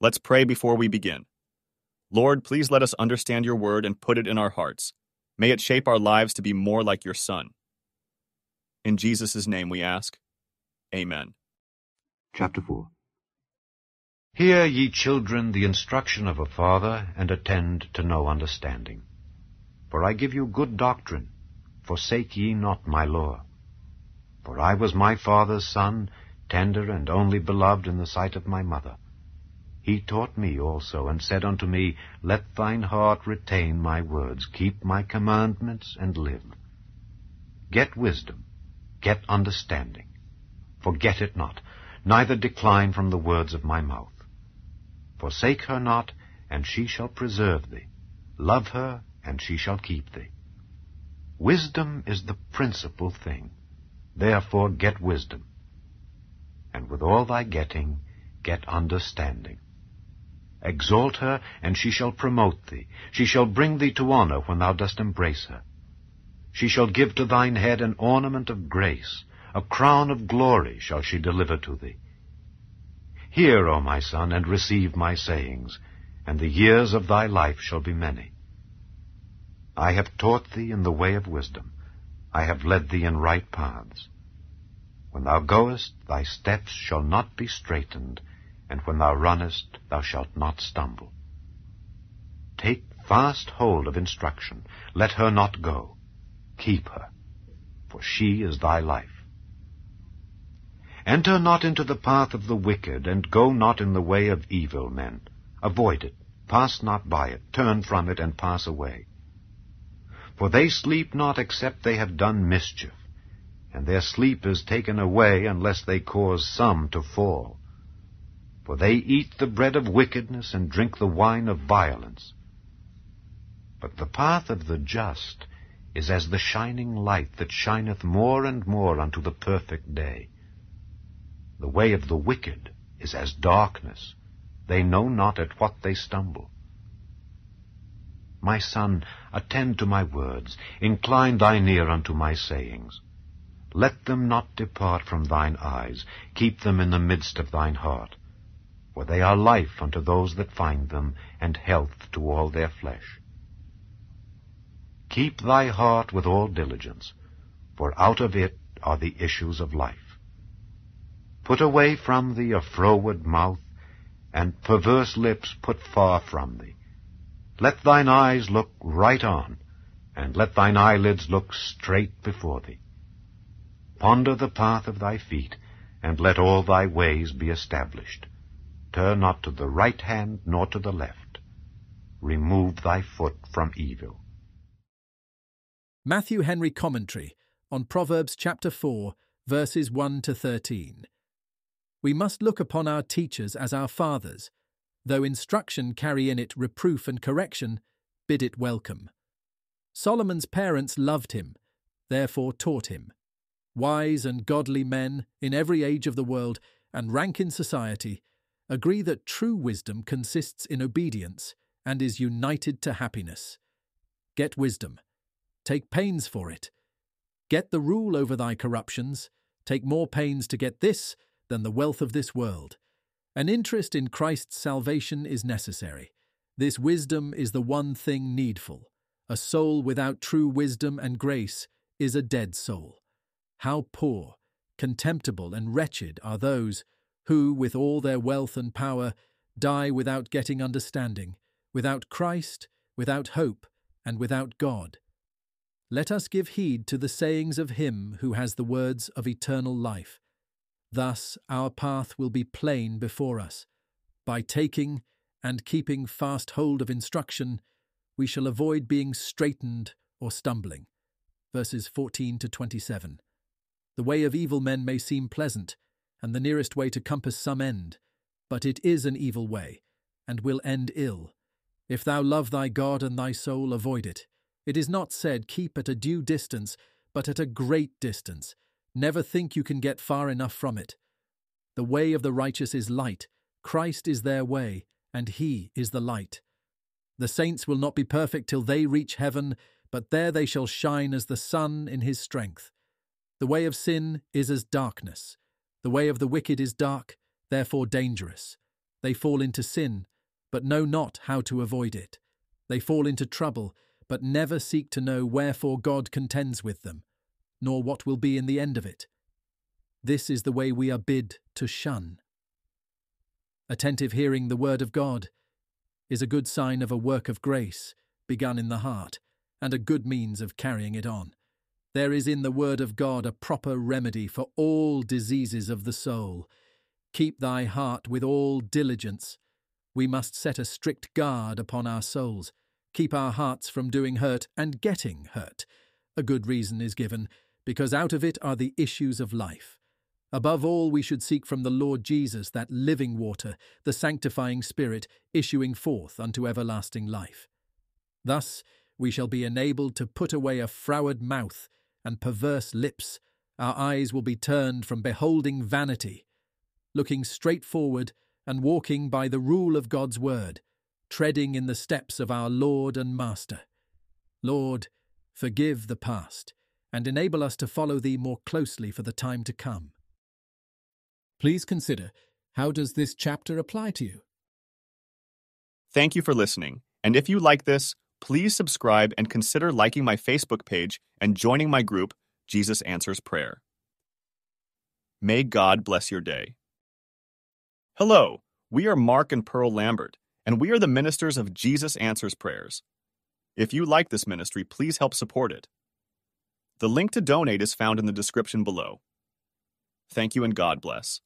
Let's pray before we begin. Lord, please let us understand your word and put it in our hearts. May it shape our lives to be more like your Son. In Jesus' name we ask. Amen. Chapter 4 Hear, ye children, the instruction of a father, and attend to know understanding. For I give you good doctrine. Forsake ye not my law. For I was my father's son, tender and only beloved in the sight of my mother. He taught me also, and said unto me, Let thine heart retain my words, keep my commandments, and live. Get wisdom, get understanding. Forget it not, neither decline from the words of my mouth. Forsake her not, and she shall preserve thee. Love her, and she shall keep thee. Wisdom is the principal thing. Therefore get wisdom. And with all thy getting, get understanding. Exalt her, and she shall promote thee. She shall bring thee to honor when thou dost embrace her. She shall give to thine head an ornament of grace. A crown of glory shall she deliver to thee. Hear, O my son, and receive my sayings, and the years of thy life shall be many. I have taught thee in the way of wisdom. I have led thee in right paths. When thou goest, thy steps shall not be straitened, and when thou runnest, thou shalt not stumble. Take fast hold of instruction. Let her not go. Keep her, for she is thy life. Enter not into the path of the wicked, and go not in the way of evil men. Avoid it. Pass not by it. Turn from it, and pass away. For they sleep not except they have done mischief, and their sleep is taken away unless they cause some to fall. For they eat the bread of wickedness and drink the wine of violence. But the path of the just is as the shining light that shineth more and more unto the perfect day. The way of the wicked is as darkness. They know not at what they stumble. My son, attend to my words, incline thine ear unto my sayings. Let them not depart from thine eyes, keep them in the midst of thine heart. For they are life unto those that find them, and health to all their flesh. Keep thy heart with all diligence, for out of it are the issues of life. Put away from thee a froward mouth, and perverse lips put far from thee. Let thine eyes look right on, and let thine eyelids look straight before thee. Ponder the path of thy feet, and let all thy ways be established. Turn not to the right hand, nor to the left. Remove thy foot from evil. Matthew Henry Commentary on Proverbs chapter 4, verses 1 to 13. We must look upon our teachers as our fathers, though instruction carry in it reproof and correction, bid it welcome. Solomon's parents loved him, therefore taught him. Wise and godly men, in every age of the world and rank in society, agree that true wisdom consists in obedience and is united to happiness. Get wisdom. Take pains for it. Get the rule over thy corruptions. Take more pains to get this than the wealth of this world. An interest in Christ's salvation is necessary. This wisdom is the one thing needful. A soul without true wisdom and grace is a dead soul. How poor, contemptible, and wretched are those who, with all their wealth and power, die without getting understanding, without Christ, without hope, and without God. Let us give heed to the sayings of Him who has the words of eternal life. Thus our path will be plain before us. By taking and keeping fast hold of instruction, we shall avoid being straitened or stumbling. Verses 14 to 27. The way of evil men may seem pleasant, and the nearest way to compass some end, but it is an evil way, and will end ill. If thou love thy God and thy soul, avoid it. It is not said, Keep at a due distance, but at a great distance Never think you can get far enough from it. The way of the righteous is light, Christ is their way, and He is the light. The saints will not be perfect till they reach heaven, but there they shall shine as the sun in his strength. The way of sin is as darkness. The way of the wicked is dark, therefore dangerous. They fall into sin, but know not how to avoid it. They fall into trouble, but never seek to know wherefore God contends with them, nor what will be in the end of it. This is the way we are bid to shun. Attentive hearing the word of God is a good sign of a work of grace begun in the heart, and a good means of carrying it on. There is in the word of God a proper remedy for all diseases of the soul. Keep thy heart with all diligence. We must set a strict guard upon our souls, keep our hearts from doing hurt and getting hurt. A good reason is given, because out of it are the issues of life. Above all, we should seek from the Lord Jesus that living water, the sanctifying Spirit, issuing forth unto everlasting life. Thus we shall be enabled to put away a froward mouth and perverse lips. Our eyes will be turned from beholding vanity, looking straight forward and walking by the rule of God's word, treading in the steps of our Lord and Master. Lord, forgive the past and enable us to follow Thee more closely for the time to come. Please consider how does this chapter apply to you? Thank you for listening. And if you like this, please subscribe and consider liking my Facebook page and joining my group, Jesus Answers Prayer. May God bless your day. Hello, we are Mark and Pearl Lambert, and we are the ministers of Jesus Answers Prayers. If you like this ministry, please help support it. The link to donate is found in the description below. Thank you and God bless.